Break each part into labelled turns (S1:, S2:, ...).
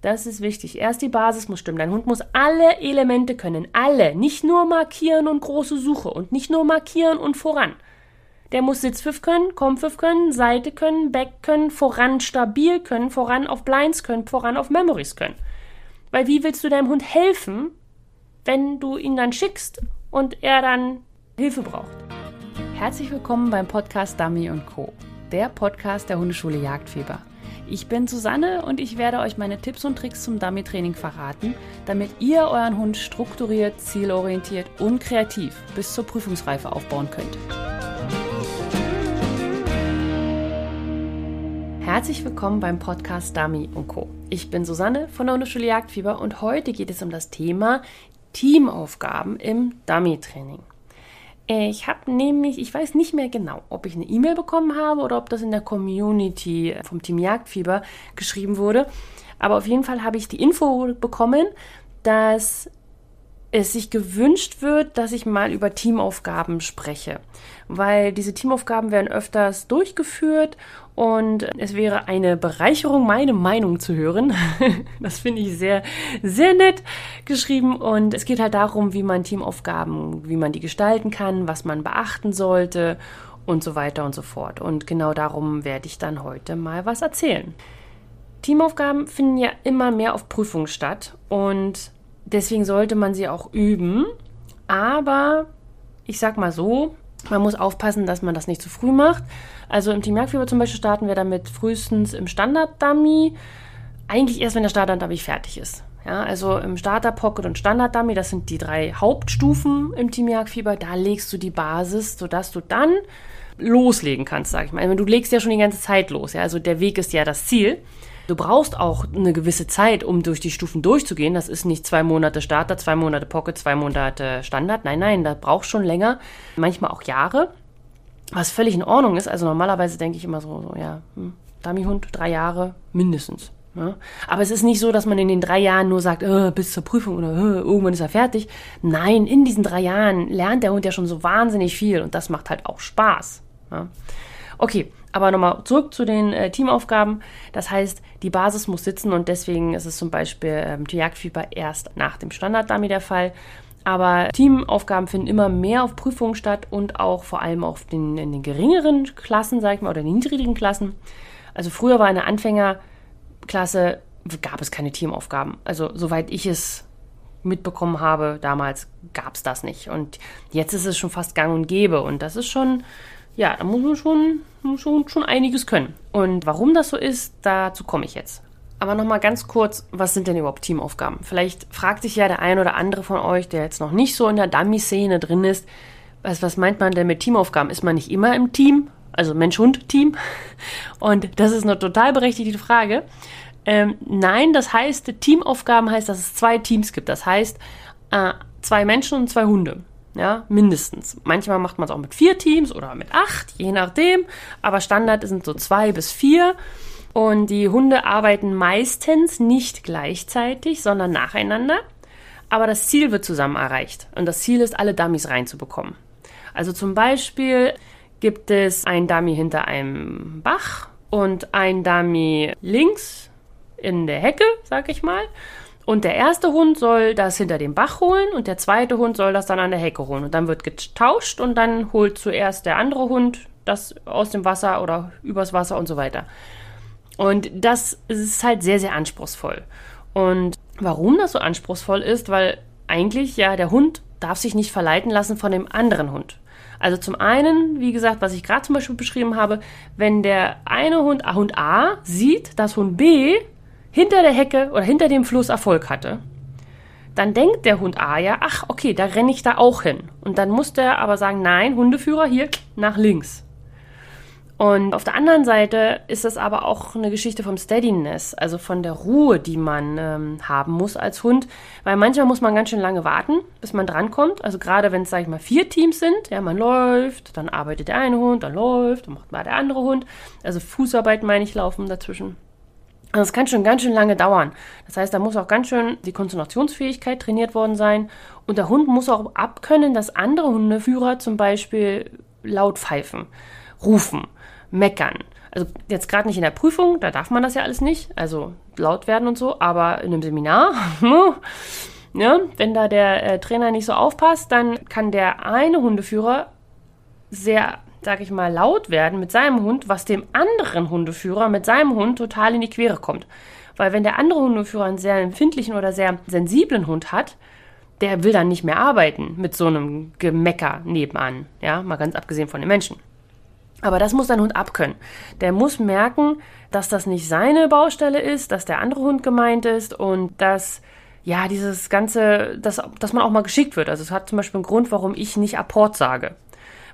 S1: Das ist wichtig. Erst die Basis muss stimmen. Dein Hund muss alle Elemente können. Alle. Nicht nur markieren und große Suche und nicht nur markieren und voran. Der muss Sitzpfiff können, Kompfiff können, Seite können, Back können, voran stabil können, voran auf Blinds können, voran auf Memories können. Weil wie willst du deinem Hund helfen, wenn du ihn dann schickst und er dann Hilfe braucht?
S2: Herzlich willkommen beim Podcast Dummy Co., der Podcast der Hundeschule Jagdfieber. Ich bin Susanne und ich werde euch meine Tipps und Tricks zum Dummy-Training verraten, damit ihr euren Hund strukturiert, zielorientiert und kreativ bis zur Prüfungsreife aufbauen könnt. Herzlich willkommen beim Podcast Dummy Co. Ich bin Susanne von der Hundeschule Jagdfieber und heute geht es um das Thema Teamaufgaben im Dummy-Training. Ich habe nämlich, ich weiß nicht mehr genau, ob ich eine E-Mail bekommen habe oder ob das in der Community vom Team Jagdfieber geschrieben wurde. Aber auf jeden Fall habe ich die Info bekommen, dass es sich gewünscht wird, dass ich mal über Teamaufgaben spreche, weil diese Teamaufgaben werden öfters durchgeführt und es wäre eine Bereicherung, meine Meinung zu hören. das finde ich sehr, sehr nett geschrieben und es geht halt darum, wie man Teamaufgaben, wie man die gestalten kann, was man beachten sollte und so weiter und so fort. Und genau darum werde ich dann heute mal was erzählen. Teamaufgaben finden ja immer mehr auf Prüfung statt und Deswegen sollte man sie auch üben. Aber ich sag mal so, man muss aufpassen, dass man das nicht zu früh macht. Also im Team Jagdfieber zum Beispiel starten wir damit frühestens im Standard-Dummy. Eigentlich erst, wenn der Standard-Dummy fertig ist. Ja, also im Starter Pocket und Standard Dummy, das sind die drei Hauptstufen im Team Jagdfieber. Da legst du die Basis, sodass du dann loslegen kannst, sag ich mal. Du legst ja schon die ganze Zeit los. Ja? Also der Weg ist ja das Ziel. Du brauchst auch eine gewisse Zeit, um durch die Stufen durchzugehen. Das ist nicht zwei Monate Starter, zwei Monate Pocket, zwei Monate Standard. Nein, nein, da brauchst schon länger, manchmal auch Jahre. Was völlig in Ordnung ist. Also normalerweise denke ich immer so, so ja, hm, Dummyhund, drei Jahre mindestens. Ja. Aber es ist nicht so, dass man in den drei Jahren nur sagt, äh, bis zur Prüfung oder äh, irgendwann ist er fertig. Nein, in diesen drei Jahren lernt der Hund ja schon so wahnsinnig viel und das macht halt auch Spaß. Ja. Okay, aber nochmal zurück zu den äh, Teamaufgaben. Das heißt, die Basis muss sitzen und deswegen ist es zum Beispiel ähm, Jagdfieber erst nach dem Standard-Dummy der Fall. Aber Teamaufgaben finden immer mehr auf Prüfungen statt und auch vor allem auf den, in den geringeren Klassen, sag ich mal, oder den niedrigen Klassen. Also früher war in der Anfängerklasse, gab es keine Teamaufgaben. Also soweit ich es mitbekommen habe, damals gab es das nicht. Und jetzt ist es schon fast gang und gäbe. Und das ist schon ja, da muss man schon, schon, schon einiges können. Und warum das so ist, dazu komme ich jetzt. Aber nochmal ganz kurz, was sind denn überhaupt Teamaufgaben? Vielleicht fragt sich ja der ein oder andere von euch, der jetzt noch nicht so in der Dummy-Szene drin ist, was, was meint man denn mit Teamaufgaben? Ist man nicht immer im Team? Also Mensch-Hund-Team? Und das ist eine total berechtigte Frage. Ähm, nein, das heißt, Teamaufgaben heißt, dass es zwei Teams gibt. Das heißt, äh, zwei Menschen und zwei Hunde ja, mindestens. Manchmal macht man es auch mit vier Teams oder mit acht, je nachdem, aber Standard sind so zwei bis vier. Und die Hunde arbeiten meistens nicht gleichzeitig, sondern nacheinander. Aber das Ziel wird zusammen erreicht. Und das Ziel ist, alle Dummies reinzubekommen. Also zum Beispiel gibt es ein Dummy hinter einem Bach und ein Dummy links in der Hecke, sag ich mal. Und der erste Hund soll das hinter dem Bach holen und der zweite Hund soll das dann an der Hecke holen. Und dann wird getauscht und dann holt zuerst der andere Hund das aus dem Wasser oder übers Wasser und so weiter. Und das ist halt sehr, sehr anspruchsvoll. Und warum das so anspruchsvoll ist, weil eigentlich ja der Hund darf sich nicht verleiten lassen von dem anderen Hund. Also zum einen, wie gesagt, was ich gerade zum Beispiel beschrieben habe, wenn der eine Hund, Hund A sieht, dass Hund B hinter der Hecke oder hinter dem Fluss Erfolg hatte, dann denkt der Hund A ja, ach, okay, da renne ich da auch hin. Und dann muss der aber sagen, nein, Hundeführer hier nach links. Und auf der anderen Seite ist das aber auch eine Geschichte vom Steadiness, also von der Ruhe, die man ähm, haben muss als Hund. Weil manchmal muss man ganz schön lange warten, bis man drankommt. Also gerade wenn es, sag ich mal, vier Teams sind, ja, man läuft, dann arbeitet der eine Hund, dann läuft, dann macht mal der andere Hund. Also Fußarbeit meine ich laufen dazwischen. Also es kann schon ganz schön lange dauern. Das heißt, da muss auch ganz schön die Konzentrationsfähigkeit trainiert worden sein. Und der Hund muss auch abkönnen, dass andere Hundeführer zum Beispiel laut pfeifen, rufen, meckern.
S1: also jetzt gerade nicht in der Prüfung, da darf man das ja alles nicht, also laut werden und so, aber in einem Seminar, ja, wenn da der äh, Trainer nicht so aufpasst, dann kann der eine Hundeführer sehr, sag ich mal, laut werden mit seinem Hund, was dem anderen Hundeführer mit seinem Hund total in die Quere kommt. Weil wenn der andere Hundeführer einen sehr empfindlichen oder sehr sensiblen Hund hat, der will dann nicht mehr arbeiten mit so einem Gemecker nebenan. Ja, mal ganz abgesehen von den Menschen. Aber das muss dein Hund abkönnen. Der muss merken, dass das nicht seine Baustelle ist, dass der andere Hund gemeint ist und dass, ja, dieses Ganze, dass, dass man auch mal geschickt wird. Also es hat zum Beispiel einen Grund, warum ich nicht Apport sage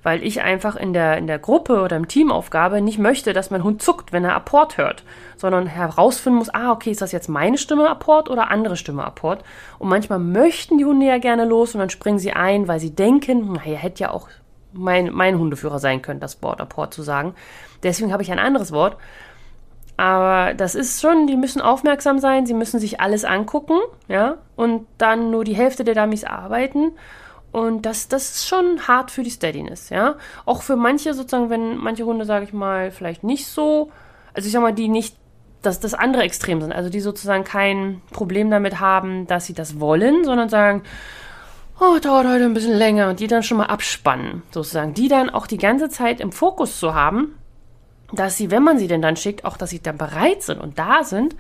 S1: weil ich einfach in der, in der Gruppe oder im Teamaufgabe nicht möchte, dass mein Hund zuckt, wenn er Apport hört, sondern herausfinden muss, ah, okay, ist das jetzt meine Stimme Apport oder andere Stimme Apport? Und manchmal möchten die Hunde ja gerne los und dann springen sie ein, weil sie denken, naja, hätte ja auch mein, mein Hundeführer sein können, das Wort Apport zu sagen. Deswegen habe ich ein anderes Wort. Aber das ist schon, die müssen aufmerksam sein, sie müssen sich alles angucken, ja, und dann nur die Hälfte der Dummies arbeiten und das, das ist schon hart für die Steadiness, ja. Auch für manche sozusagen, wenn manche Hunde, sage ich mal, vielleicht nicht so, also ich sag mal, die nicht dass das andere Extrem sind, also die sozusagen kein Problem damit haben, dass sie das wollen, sondern sagen, oh, dauert heute ein bisschen länger und die dann schon mal abspannen, sozusagen. Die dann auch die ganze Zeit im Fokus zu haben, dass sie, wenn man sie denn dann schickt, auch, dass sie dann bereit sind und da sind,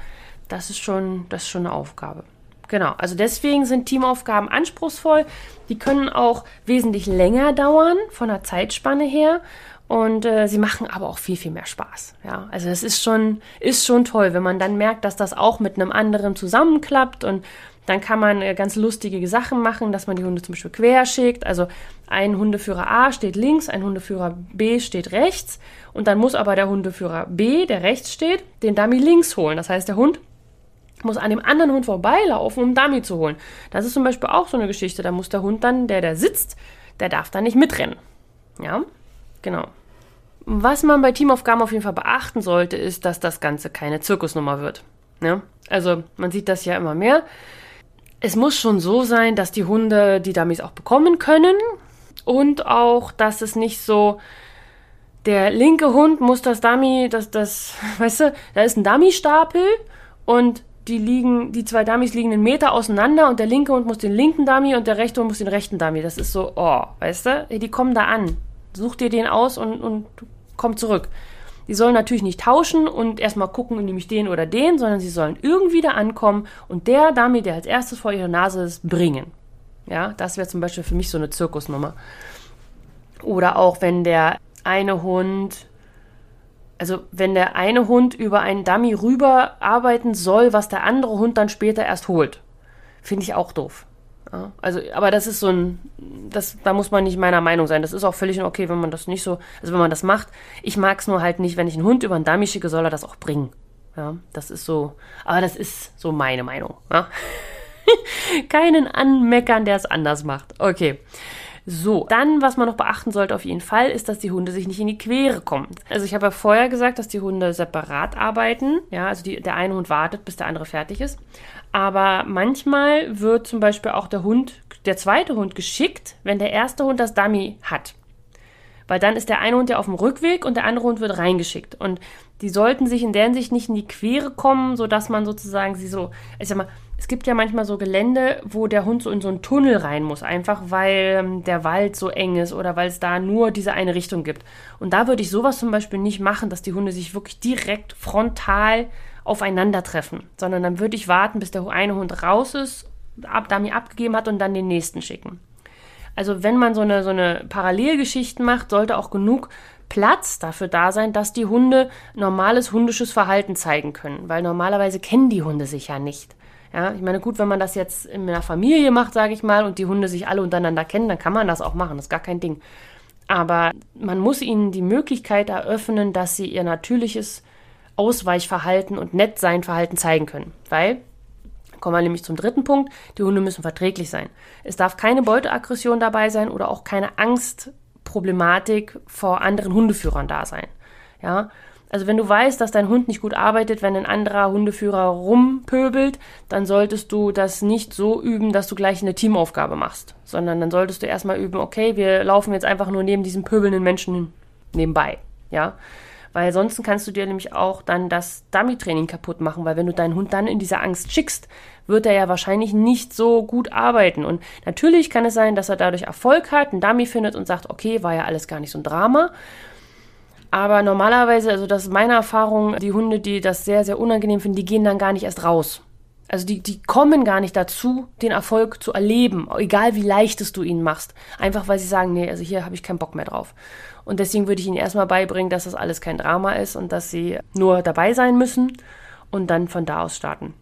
S1: das ist schon, das ist schon eine Aufgabe. Genau, also deswegen sind Teamaufgaben anspruchsvoll. Die können auch wesentlich länger dauern von der Zeitspanne her. Und äh, sie machen aber auch viel, viel mehr Spaß. Ja, also es ist schon, ist schon toll, wenn man dann merkt, dass das auch mit einem anderen zusammenklappt und dann kann man äh, ganz lustige Sachen machen, dass man die Hunde zum Beispiel quer schickt. Also ein Hundeführer A steht links, ein Hundeführer B steht rechts und dann muss aber der Hundeführer B, der rechts steht, den Dummy links holen. Das heißt, der Hund muss an dem anderen Hund vorbeilaufen, um Dummy zu holen. Das ist zum Beispiel auch so eine Geschichte. Da muss der Hund dann, der da sitzt, der darf dann nicht mitrennen. Ja, genau. Was man bei Teamaufgaben auf jeden Fall beachten sollte, ist, dass das Ganze keine Zirkusnummer wird. Ja? Also man sieht das ja immer mehr. Es muss schon so sein, dass die Hunde die Dummies auch bekommen können und auch, dass es nicht so der linke Hund muss das Dummy, das, das, weißt du, da ist ein Dummy-Stapel und die liegen, die zwei Dummies liegen einen Meter auseinander und der linke Hund muss den linken Dummy und der rechte Hund muss den rechten Dummy. Das ist so, oh, weißt du? Die kommen da an. Such dir den aus und, und komm zurück. Die sollen natürlich nicht tauschen und erstmal gucken, nehme ich den oder den, sondern sie sollen irgendwie da ankommen und der Dummy, der als erstes vor ihrer Nase ist, bringen. Ja, das wäre zum Beispiel für mich so eine Zirkusnummer. Oder auch wenn der eine Hund also wenn der eine Hund über einen Dummy rüber arbeiten soll, was der andere Hund dann später erst holt. Finde ich auch doof. Ja, also, aber das ist so ein, das, da muss man nicht meiner Meinung sein. Das ist auch völlig okay, wenn man das nicht so, also wenn man das macht. Ich mag es nur halt nicht, wenn ich einen Hund über einen Dummy schicke, soll er das auch bringen. Ja, das ist so, aber das ist so meine Meinung. Ja? Keinen anmeckern, der es anders macht. Okay. So, dann, was man noch beachten sollte auf jeden Fall, ist, dass die Hunde sich nicht in die Quere kommen. Also ich habe ja vorher gesagt, dass die Hunde separat arbeiten. Ja, also die, der eine Hund wartet, bis der andere fertig ist. Aber manchmal wird zum Beispiel auch der Hund, der zweite Hund geschickt, wenn der erste Hund das Dummy hat. Weil dann ist der eine Hund ja auf dem Rückweg und der andere Hund wird reingeschickt. Und die sollten sich in der Hinsicht nicht in die Quere kommen, sodass man sozusagen sie so, ich sag mal, es gibt ja manchmal so Gelände, wo der Hund so in so einen Tunnel rein muss, einfach weil ähm, der Wald so eng ist oder weil es da nur diese eine Richtung gibt. Und da würde ich sowas zum Beispiel nicht machen, dass die Hunde sich wirklich direkt frontal aufeinandertreffen, sondern dann würde ich warten, bis der eine Hund raus ist, ab, Dummy abgegeben hat und dann den nächsten schicken. Also wenn man so eine, so eine Parallelgeschichten macht, sollte auch genug Platz dafür da sein, dass die Hunde normales hundisches Verhalten zeigen können, weil normalerweise kennen die Hunde sich ja nicht. Ja, ich meine, gut, wenn man das jetzt in einer Familie macht, sage ich mal, und die Hunde sich alle untereinander kennen, dann kann man das auch machen. Das ist gar kein Ding. Aber man muss ihnen die Möglichkeit eröffnen, dass sie ihr natürliches Ausweichverhalten und Nettseinverhalten zeigen können. Weil, kommen wir nämlich zum dritten Punkt, die Hunde müssen verträglich sein. Es darf keine Beuteaggression dabei sein oder auch keine Angstproblematik vor anderen Hundeführern da sein. Ja, also wenn du weißt, dass dein Hund nicht gut arbeitet, wenn ein anderer Hundeführer rumpöbelt, dann solltest du das nicht so üben, dass du gleich eine Teamaufgabe machst, sondern dann solltest du erstmal üben, okay, wir laufen jetzt einfach nur neben diesem pöbelnden Menschen nebenbei, ja? Weil sonst kannst du dir nämlich auch dann das Dummy-Training kaputt machen, weil wenn du deinen Hund dann in dieser Angst schickst, wird er ja wahrscheinlich nicht so gut arbeiten. Und natürlich kann es sein, dass er dadurch Erfolg hat, einen Dummy findet und sagt, okay, war ja alles gar nicht so ein Drama. Aber normalerweise, also das ist meine Erfahrung, die Hunde, die das sehr, sehr unangenehm finden, die gehen dann gar nicht erst raus. Also die, die kommen gar nicht dazu, den Erfolg zu erleben, egal wie leicht es du ihnen machst. Einfach weil sie sagen, nee, also hier habe ich keinen Bock mehr drauf. Und deswegen würde ich ihnen erstmal beibringen, dass das alles kein Drama ist und dass sie nur dabei sein müssen und dann von da aus starten.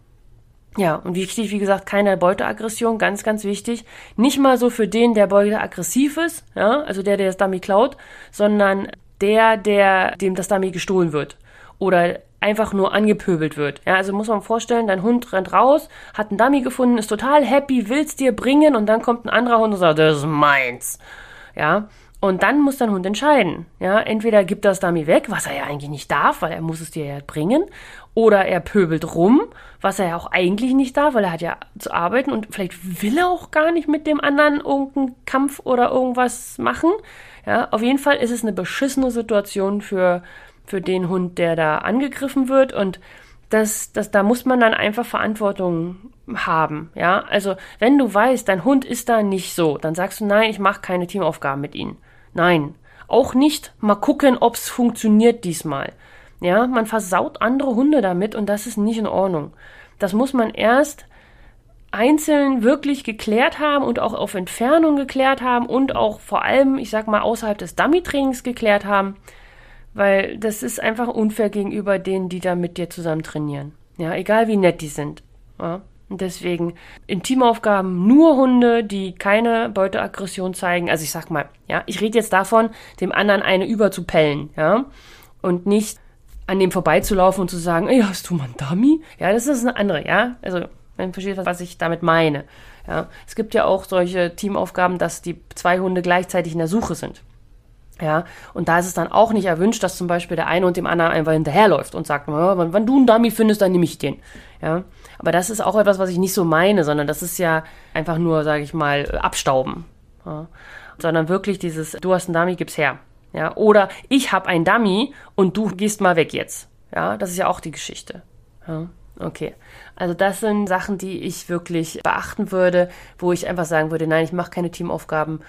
S1: Ja, und wichtig, wie gesagt, keine Beuteaggression, ganz, ganz wichtig. Nicht mal so für den, der Beute aggressiv ist, ja, also der, der das Dummy klaut, sondern der, der, dem das Dummy gestohlen wird. Oder einfach nur angepöbelt wird. Ja, also muss man vorstellen, dein Hund rennt raus, hat einen Dummy gefunden, ist total happy, will's dir bringen und dann kommt ein anderer Hund und sagt, das ist meins. Ja, und dann muss dein Hund entscheiden. Ja, entweder gibt das Dummy weg, was er ja eigentlich nicht darf, weil er muss es dir ja bringen, oder er pöbelt rum, was er ja auch eigentlich nicht darf, weil er hat ja zu arbeiten und vielleicht will er auch gar nicht mit dem anderen irgendeinen Kampf oder irgendwas machen. Ja, auf jeden Fall ist es eine beschissene Situation für für den Hund, der da angegriffen wird und das, das, da muss man dann einfach Verantwortung haben, ja. Also, wenn du weißt, dein Hund ist da nicht so, dann sagst du, nein, ich mache keine Teamaufgaben mit ihm. Nein. Auch nicht mal gucken, ob's funktioniert diesmal. Ja, man versaut andere Hunde damit und das ist nicht in Ordnung. Das muss man erst einzeln wirklich geklärt haben und auch auf Entfernung geklärt haben und auch vor allem, ich sag mal, außerhalb des Dummy-Trainings geklärt haben weil das ist einfach unfair gegenüber denen, die da mit dir zusammen trainieren. Ja, egal wie nett die sind. Ja. Und deswegen in Teamaufgaben nur Hunde, die keine Beuteaggression zeigen. Also ich sag mal, ja, ich rede jetzt davon, dem anderen eine überzupellen, ja, und nicht an dem vorbeizulaufen und zu sagen, ey, hast du mal einen Dummy? Ja, das ist eine andere, ja. Also, man versteht, was ich damit meine. Ja, es gibt ja auch solche Teamaufgaben, dass die zwei Hunde gleichzeitig in der Suche sind. Ja, und da ist es dann auch nicht erwünscht, dass zum Beispiel der eine und dem anderen einfach hinterherläuft und sagt, wenn, wenn du einen Dummy findest, dann nehme ich den. Ja, aber das ist auch etwas, was ich nicht so meine, sondern das ist ja einfach nur, sage ich mal, abstauben. Ja, sondern wirklich dieses, du hast einen Dummy, gib's her. Ja, oder ich habe einen Dummy und du gehst mal weg jetzt. Ja, das ist ja auch die Geschichte. Ja, okay. Also das sind Sachen, die ich wirklich beachten würde, wo ich einfach sagen würde, nein, ich mache keine Teamaufgaben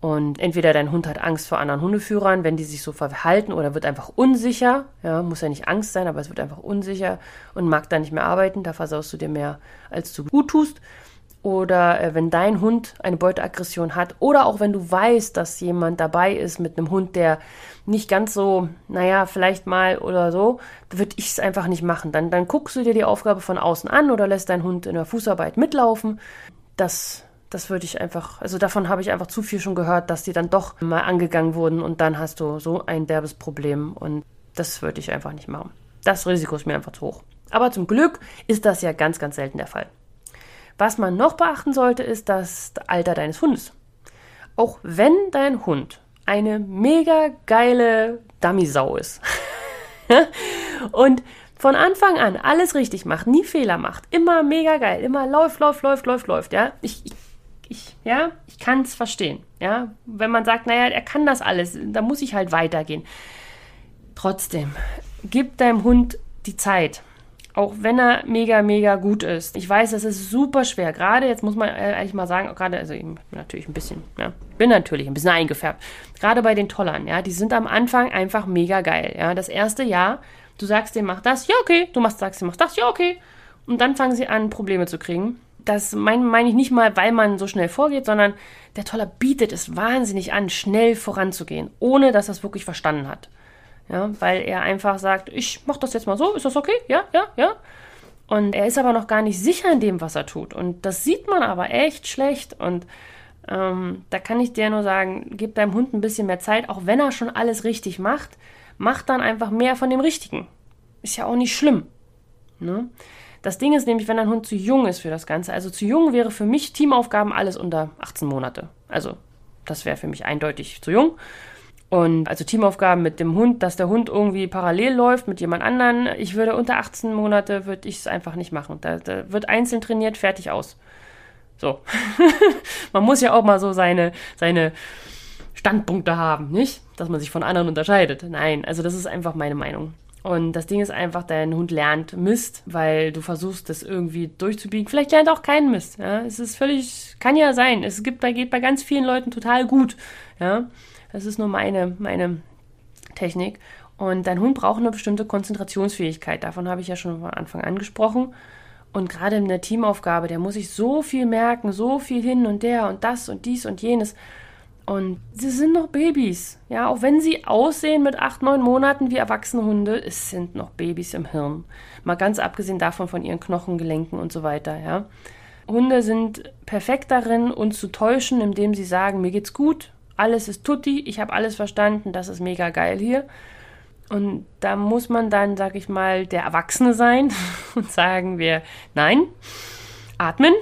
S1: und entweder dein Hund hat Angst vor anderen Hundeführern, wenn die sich so verhalten, oder wird einfach unsicher. Ja, muss ja nicht Angst sein, aber es wird einfach unsicher und mag da nicht mehr arbeiten. Da versaust du dir mehr, als du gut tust. Oder äh, wenn dein Hund eine Beuteaggression hat, oder auch wenn du weißt, dass jemand dabei ist mit einem Hund, der nicht ganz so, naja, vielleicht mal oder so, würde ich es einfach nicht machen. Dann, dann guckst du dir die Aufgabe von außen an oder lässt deinen Hund in der Fußarbeit mitlaufen. Das das würde ich einfach, also davon habe ich einfach zu viel schon gehört, dass die dann doch mal angegangen wurden und dann hast du so ein derbes Problem und das würde ich einfach nicht machen. Das Risiko ist mir einfach zu hoch. Aber zum Glück ist das ja ganz, ganz selten der Fall. Was man noch beachten sollte, ist das Alter deines Hundes. Auch wenn dein Hund eine mega geile Dummy-Sau ist und von Anfang an alles richtig macht, nie Fehler macht, immer mega geil, immer läuft, läuft, läuft, läuft, läuft, ja. Ich, ich ja, ich kann es verstehen. Ja, wenn man sagt, naja, er kann das alles, da muss ich halt weitergehen. Trotzdem, gib deinem Hund die Zeit. Auch wenn er mega, mega gut ist. Ich weiß, es ist super schwer. Gerade jetzt muss man ehrlich mal sagen, gerade, also ich bin natürlich ein bisschen, ja, bin natürlich ein bisschen eingefärbt. Gerade bei den Tollern, ja, die sind am Anfang einfach mega geil. Ja, das erste Jahr, du sagst dem, mach das, ja, okay. Du machst, sagst dem, mach das, ja, okay. Und dann fangen sie an, Probleme zu kriegen das meine mein ich nicht mal, weil man so schnell vorgeht, sondern der Toller bietet es wahnsinnig an, schnell voranzugehen, ohne dass er es wirklich verstanden hat. Ja, weil er einfach sagt, ich mach das jetzt mal so, ist das okay? Ja, ja, ja. Und er ist aber noch gar nicht sicher in dem, was er tut. Und das sieht man aber echt schlecht. Und ähm, da kann ich dir nur sagen, gib deinem Hund ein bisschen mehr Zeit, auch wenn er schon alles richtig macht, mach dann einfach mehr von dem Richtigen. Ist ja auch nicht schlimm. Ne? Das Ding ist nämlich, wenn ein Hund zu jung ist für das Ganze, also zu jung wäre für mich Teamaufgaben alles unter 18 Monate. Also das wäre für mich eindeutig zu jung. Und also Teamaufgaben mit dem Hund, dass der Hund irgendwie parallel läuft mit jemand anderen. Ich würde unter 18 Monate, würde ich es einfach nicht machen. Da, da wird einzeln trainiert, fertig aus. So. Man muss ja auch mal so seine, seine Standpunkte haben, nicht? Dass man sich von anderen unterscheidet. Nein, also das ist einfach meine Meinung. Und das Ding ist einfach, dein Hund lernt Mist, weil du versuchst, das irgendwie durchzubiegen. Vielleicht lernt er auch keinen Mist. Ja? Es ist völlig, kann ja sein. Es gibt geht bei ganz vielen Leuten total gut. Ja, das ist nur meine, meine Technik. Und dein Hund braucht eine bestimmte Konzentrationsfähigkeit. Davon habe ich ja schon von Anfang an gesprochen. Und gerade in der Teamaufgabe, der muss sich so viel merken, so viel hin und der und das und dies und jenes. Und sie sind noch Babys. Ja, auch wenn sie aussehen mit acht, neun Monaten wie erwachsene Hunde, es sind noch Babys im Hirn. Mal ganz abgesehen davon von ihren Knochengelenken und so weiter, ja. Hunde sind perfekt darin, uns zu täuschen, indem sie sagen, mir geht's gut, alles ist tutti, ich habe alles verstanden, das ist mega geil hier. Und da muss man dann, sag ich mal, der Erwachsene sein und sagen wir, nein, atmen,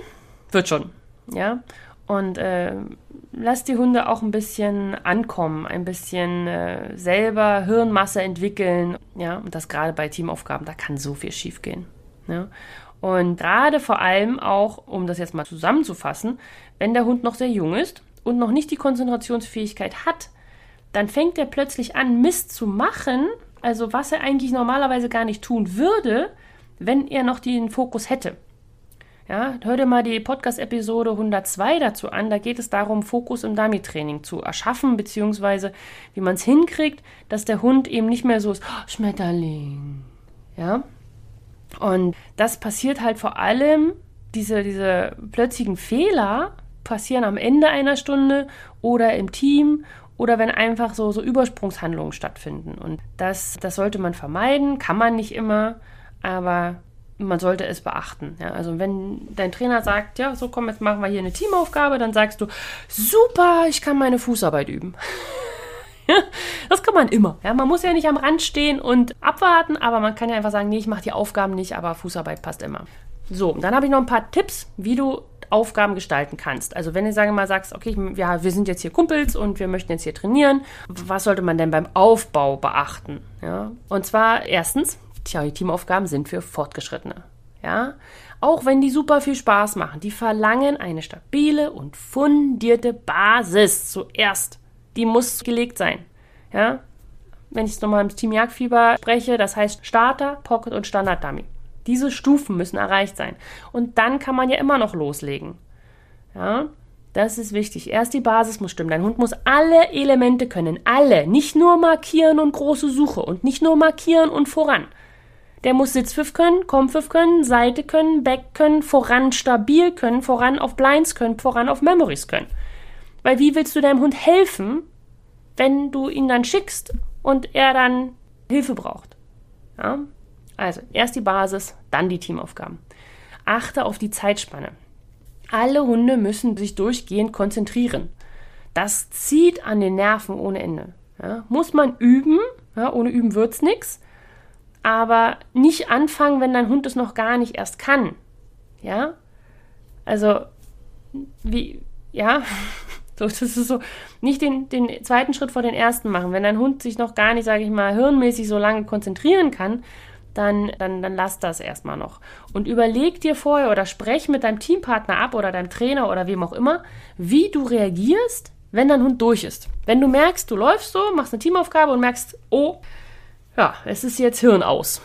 S1: wird schon. Ja. Und äh, lass die Hunde auch ein bisschen ankommen, ein bisschen äh, selber Hirnmasse entwickeln. Ja, und das gerade bei Teamaufgaben, da kann so viel schiefgehen. Ja? Und gerade vor allem auch, um das jetzt mal zusammenzufassen, wenn der Hund noch sehr jung ist und noch nicht die Konzentrationsfähigkeit hat, dann fängt er plötzlich an, Mist zu machen, also was er eigentlich normalerweise gar nicht tun würde, wenn er noch den Fokus hätte. Ja, hör dir mal die Podcast-Episode 102 dazu an. Da geht es darum, Fokus im Dummy-Training zu erschaffen, beziehungsweise wie man es hinkriegt, dass der Hund eben nicht mehr so ist, oh, Schmetterling. Ja. Und das passiert halt vor allem, diese, diese plötzlichen Fehler passieren am Ende einer Stunde oder im Team oder wenn einfach so, so Übersprungshandlungen stattfinden. Und das, das sollte man vermeiden, kann man nicht immer, aber man sollte es beachten. Ja, also wenn dein Trainer sagt, ja, so komm, jetzt machen wir hier eine Teamaufgabe, dann sagst du, super, ich kann meine Fußarbeit üben. das kann man immer. Ja, man muss ja nicht am Rand stehen und abwarten, aber man kann ja einfach sagen, nee, ich mache die Aufgaben nicht, aber Fußarbeit passt immer. So, dann habe ich noch ein paar Tipps, wie du Aufgaben gestalten kannst. Also wenn du, sagen wir mal, sagst, okay, ja, wir sind jetzt hier Kumpels und wir möchten jetzt hier trainieren, was sollte man denn beim Aufbau beachten? Ja? Und zwar erstens, tja, die Teamaufgaben sind für Fortgeschrittene. Ja? Auch wenn die super viel Spaß machen, die verlangen eine stabile und fundierte Basis zuerst. Die muss gelegt sein. Ja? Wenn ich es nochmal im Team Jagdfieber spreche, das heißt Starter, Pocket und Standard Dummy. Diese Stufen müssen erreicht sein. Und dann kann man ja immer noch loslegen. Ja, das ist wichtig. Erst die Basis muss stimmen. Dein Hund muss alle Elemente können. Alle. Nicht nur markieren und große Suche und nicht nur markieren und voran. Der muss Sitzpfiff können, Kompfiff können, Seite können, Back können, voran stabil können, voran auf Blinds können, voran auf Memories können. Weil wie willst du deinem Hund helfen, wenn du ihn dann schickst und er dann Hilfe braucht? Ja? Also erst die Basis, dann die Teamaufgaben. Achte auf die Zeitspanne. Alle Hunde müssen sich durchgehend konzentrieren. Das zieht an den Nerven ohne Ende. Ja, muss man üben, ja, ohne üben wird es nichts. Aber nicht anfangen, wenn dein Hund es noch gar nicht erst kann. Ja? Also, wie, ja, so, das ist so, nicht den, den zweiten Schritt vor den ersten machen. Wenn dein Hund sich noch gar nicht, sage ich mal, hirnmäßig so lange konzentrieren kann, dann, dann, dann lass das erstmal noch. Und überleg dir vorher oder sprech mit deinem Teampartner ab oder deinem Trainer oder wem auch immer, wie du reagierst, wenn dein Hund durch ist. Wenn du merkst, du läufst so, machst eine Teamaufgabe und merkst, oh, ja, es ist jetzt Hirn aus.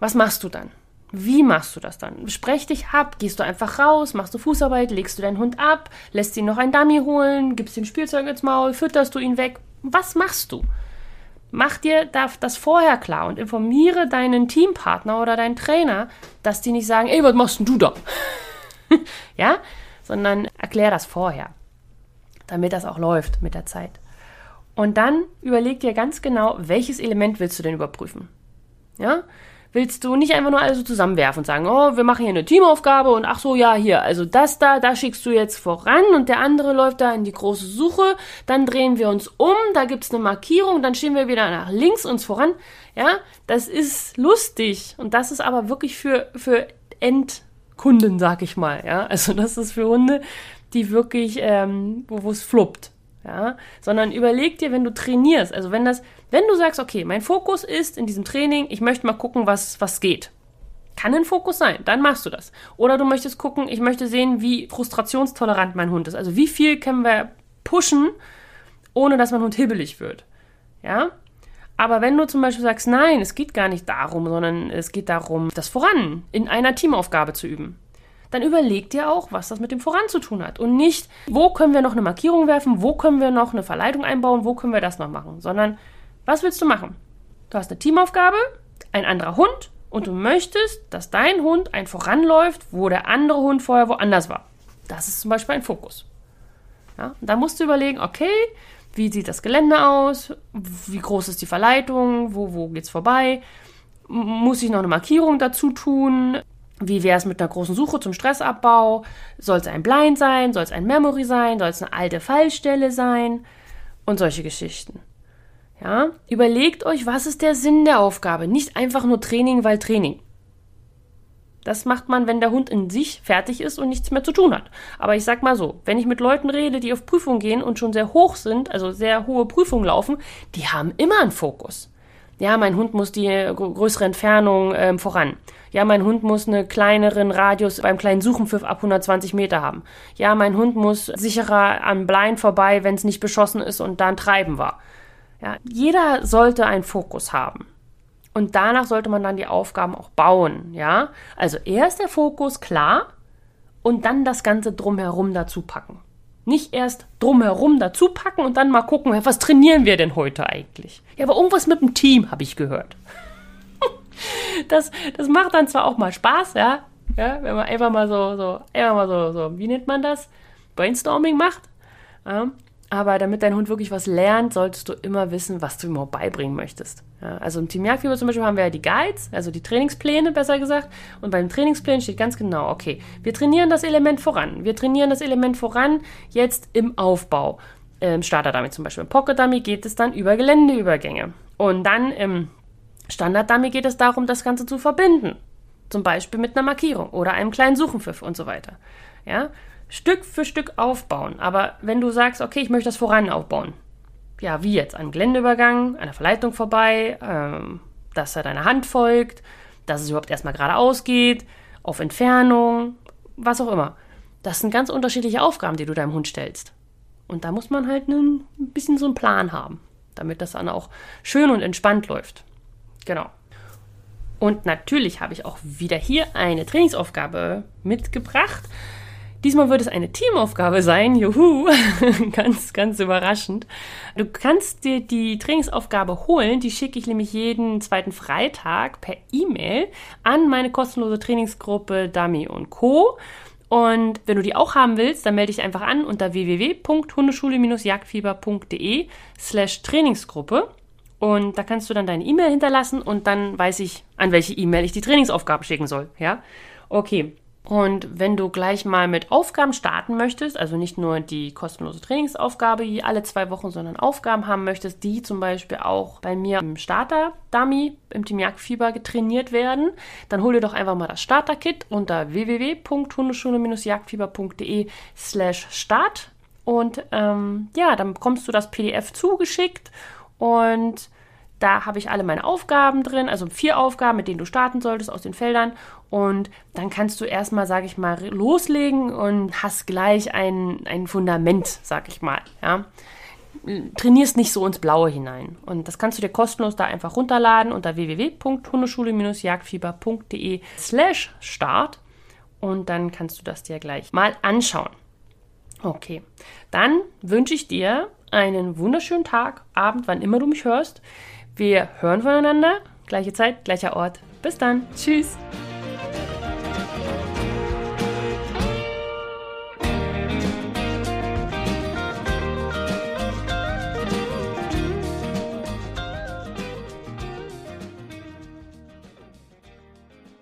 S1: Was machst du dann? Wie machst du das dann? Sprech dich ab, gehst du einfach raus, machst du Fußarbeit, legst du deinen Hund ab, lässt ihn noch ein Dummy holen, gibst ihm Spielzeug ins Maul, fütterst du ihn weg. Was machst du? Mach dir das vorher klar und informiere deinen Teampartner oder deinen Trainer, dass die nicht sagen, ey, was machst denn du da? ja, sondern erklär das vorher, damit das auch läuft mit der Zeit. Und dann überleg dir ganz genau, welches Element willst du denn überprüfen? Ja, willst du nicht einfach nur alles so zusammenwerfen und sagen, oh, wir machen hier eine Teamaufgabe und ach so, ja, hier, also das da, da schickst du jetzt voran und der andere läuft da in die große Suche, dann drehen wir uns um, da gibt's eine Markierung, dann stehen wir wieder nach links uns voran. Ja, das ist lustig und das ist aber wirklich für, für Endkunden, sag ich mal. Ja, also das ist für Hunde, die wirklich, ähm, wo es fluppt ja, sondern überleg dir, wenn du trainierst, also wenn das, wenn du sagst, okay, mein Fokus ist in diesem Training, ich möchte mal gucken, was, was geht. Kann ein Fokus sein, dann machst du das. Oder du möchtest gucken, ich möchte sehen, wie frustrationstolerant mein Hund ist. Also wie viel können wir pushen, ohne dass mein Hund hibbelig wird. Ja? Aber wenn du zum Beispiel sagst, nein, es geht gar nicht darum, sondern es geht darum, das Voran in einer Teamaufgabe zu üben, dann überleg dir auch, was das mit dem Voran zu tun hat. Und nicht, wo können wir noch eine Markierung werfen, wo können wir noch eine Verleitung einbauen, wo können wir das noch machen, sondern was willst du machen? Du hast eine Teamaufgabe, ein anderer Hund und du möchtest, dass dein Hund ein Voranläuft, wo der andere Hund vorher woanders war. Das ist zum Beispiel ein Fokus. Ja, da musst du überlegen, okay, wie sieht das Gelände aus? Wie groß ist die Verleitung? Wo, wo geht's vorbei? Muss ich noch eine Markierung dazu tun? Wie wäre es mit einer großen Suche zum Stressabbau? Soll es ein Blind sein? Soll es ein Memory sein? Soll es eine alte Fallstelle sein? Und solche Geschichten. Ja, überlegt euch, was ist der Sinn der Aufgabe? Nicht einfach nur Training, weil Training. Das macht man, wenn der Hund in sich fertig ist und nichts mehr zu tun hat. Aber ich sag mal so, wenn ich mit Leuten rede, die auf Prüfung gehen und schon sehr hoch sind, also sehr hohe Prüfungen laufen, die haben immer einen Fokus. Ja, mein Hund muss die größere Entfernung ähm, voran. Ja, mein Hund muss einen kleineren Radius beim kleinen Suchenpfiff ab 120 Meter haben. Ja, mein Hund muss sicherer am Blind vorbei, wenn es nicht beschossen ist und dann Treiben war. Ja, jeder sollte einen Fokus haben. Und danach sollte man dann die Aufgaben auch bauen, ja? Also erst der Fokus, klar, und dann das Ganze drumherum dazu packen. Nicht erst drumherum dazu packen und dann mal gucken, was trainieren wir denn heute eigentlich? Ja, aber irgendwas mit dem Team, habe ich gehört. Das, das macht dann zwar auch mal Spaß, ja, ja, wenn man einfach mal so, so, einfach mal so, so, wie nennt man das? Brainstorming macht. Ja, aber damit dein Hund wirklich was lernt, solltest du immer wissen, was du ihm auch beibringen möchtest. Ja, also im Team Jagdfieber zum Beispiel haben wir ja die Guides, also die Trainingspläne besser gesagt. Und bei den Trainingsplänen steht ganz genau, okay, wir trainieren das Element voran. Wir trainieren das Element voran jetzt im Aufbau. Im Starter Dummy zum Beispiel. Im Pocket Dummy geht es dann über Geländeübergänge. Und dann im Standard Dummy geht es darum, das Ganze zu verbinden. Zum Beispiel mit einer Markierung oder einem kleinen Suchenpfiff und so weiter. Ja, Stück für Stück aufbauen. Aber wenn du sagst, okay, ich möchte das voran aufbauen, ja, wie jetzt? An Geländeübergang, an der Verleitung vorbei, ähm, dass er deiner Hand folgt, dass es überhaupt erstmal geradeaus geht, auf Entfernung, was auch immer. Das sind ganz unterschiedliche Aufgaben, die du deinem Hund stellst. Und da muss man halt ein bisschen so einen Plan haben, damit das dann auch schön und entspannt läuft. Genau. Und natürlich habe ich auch wieder hier eine Trainingsaufgabe mitgebracht. Diesmal wird es eine Teamaufgabe sein. Juhu! ganz, ganz überraschend. Du kannst dir die Trainingsaufgabe holen. Die schicke ich nämlich jeden zweiten Freitag per E-Mail an meine kostenlose Trainingsgruppe Dummy und Co. Und wenn du die auch haben willst, dann melde dich einfach an unter www.hundeschule-jagdfieber.de slash Trainingsgruppe. Und da kannst du dann deine E-Mail hinterlassen und dann weiß ich, an welche E-Mail ich die Trainingsaufgabe schicken soll. Ja? Okay. Und wenn du gleich mal mit Aufgaben starten möchtest, also nicht nur die kostenlose Trainingsaufgabe je alle zwei Wochen, sondern Aufgaben haben möchtest, die zum Beispiel auch bei mir im Starter-Dummy im Team Jagdfieber getrainiert werden, dann hol dir doch einfach mal das Starter-Kit unter www.hundeschule-jagdfieber.de slash start und ähm, ja, dann bekommst du das PDF zugeschickt und da habe ich alle meine Aufgaben drin, also vier Aufgaben, mit denen du starten solltest aus den Feldern. Und dann kannst du erstmal, sage ich mal, loslegen und hast gleich ein, ein Fundament, sag ich mal. Ja. Trainierst nicht so ins Blaue hinein. Und das kannst du dir kostenlos da einfach runterladen unter www.hundeschule-jagdfieber.de slash start. Und dann kannst du das dir gleich mal anschauen. Okay, dann wünsche ich dir einen wunderschönen Tag, Abend, wann immer du mich hörst. Wir hören voneinander. Gleiche Zeit, gleicher Ort. Bis dann. Tschüss.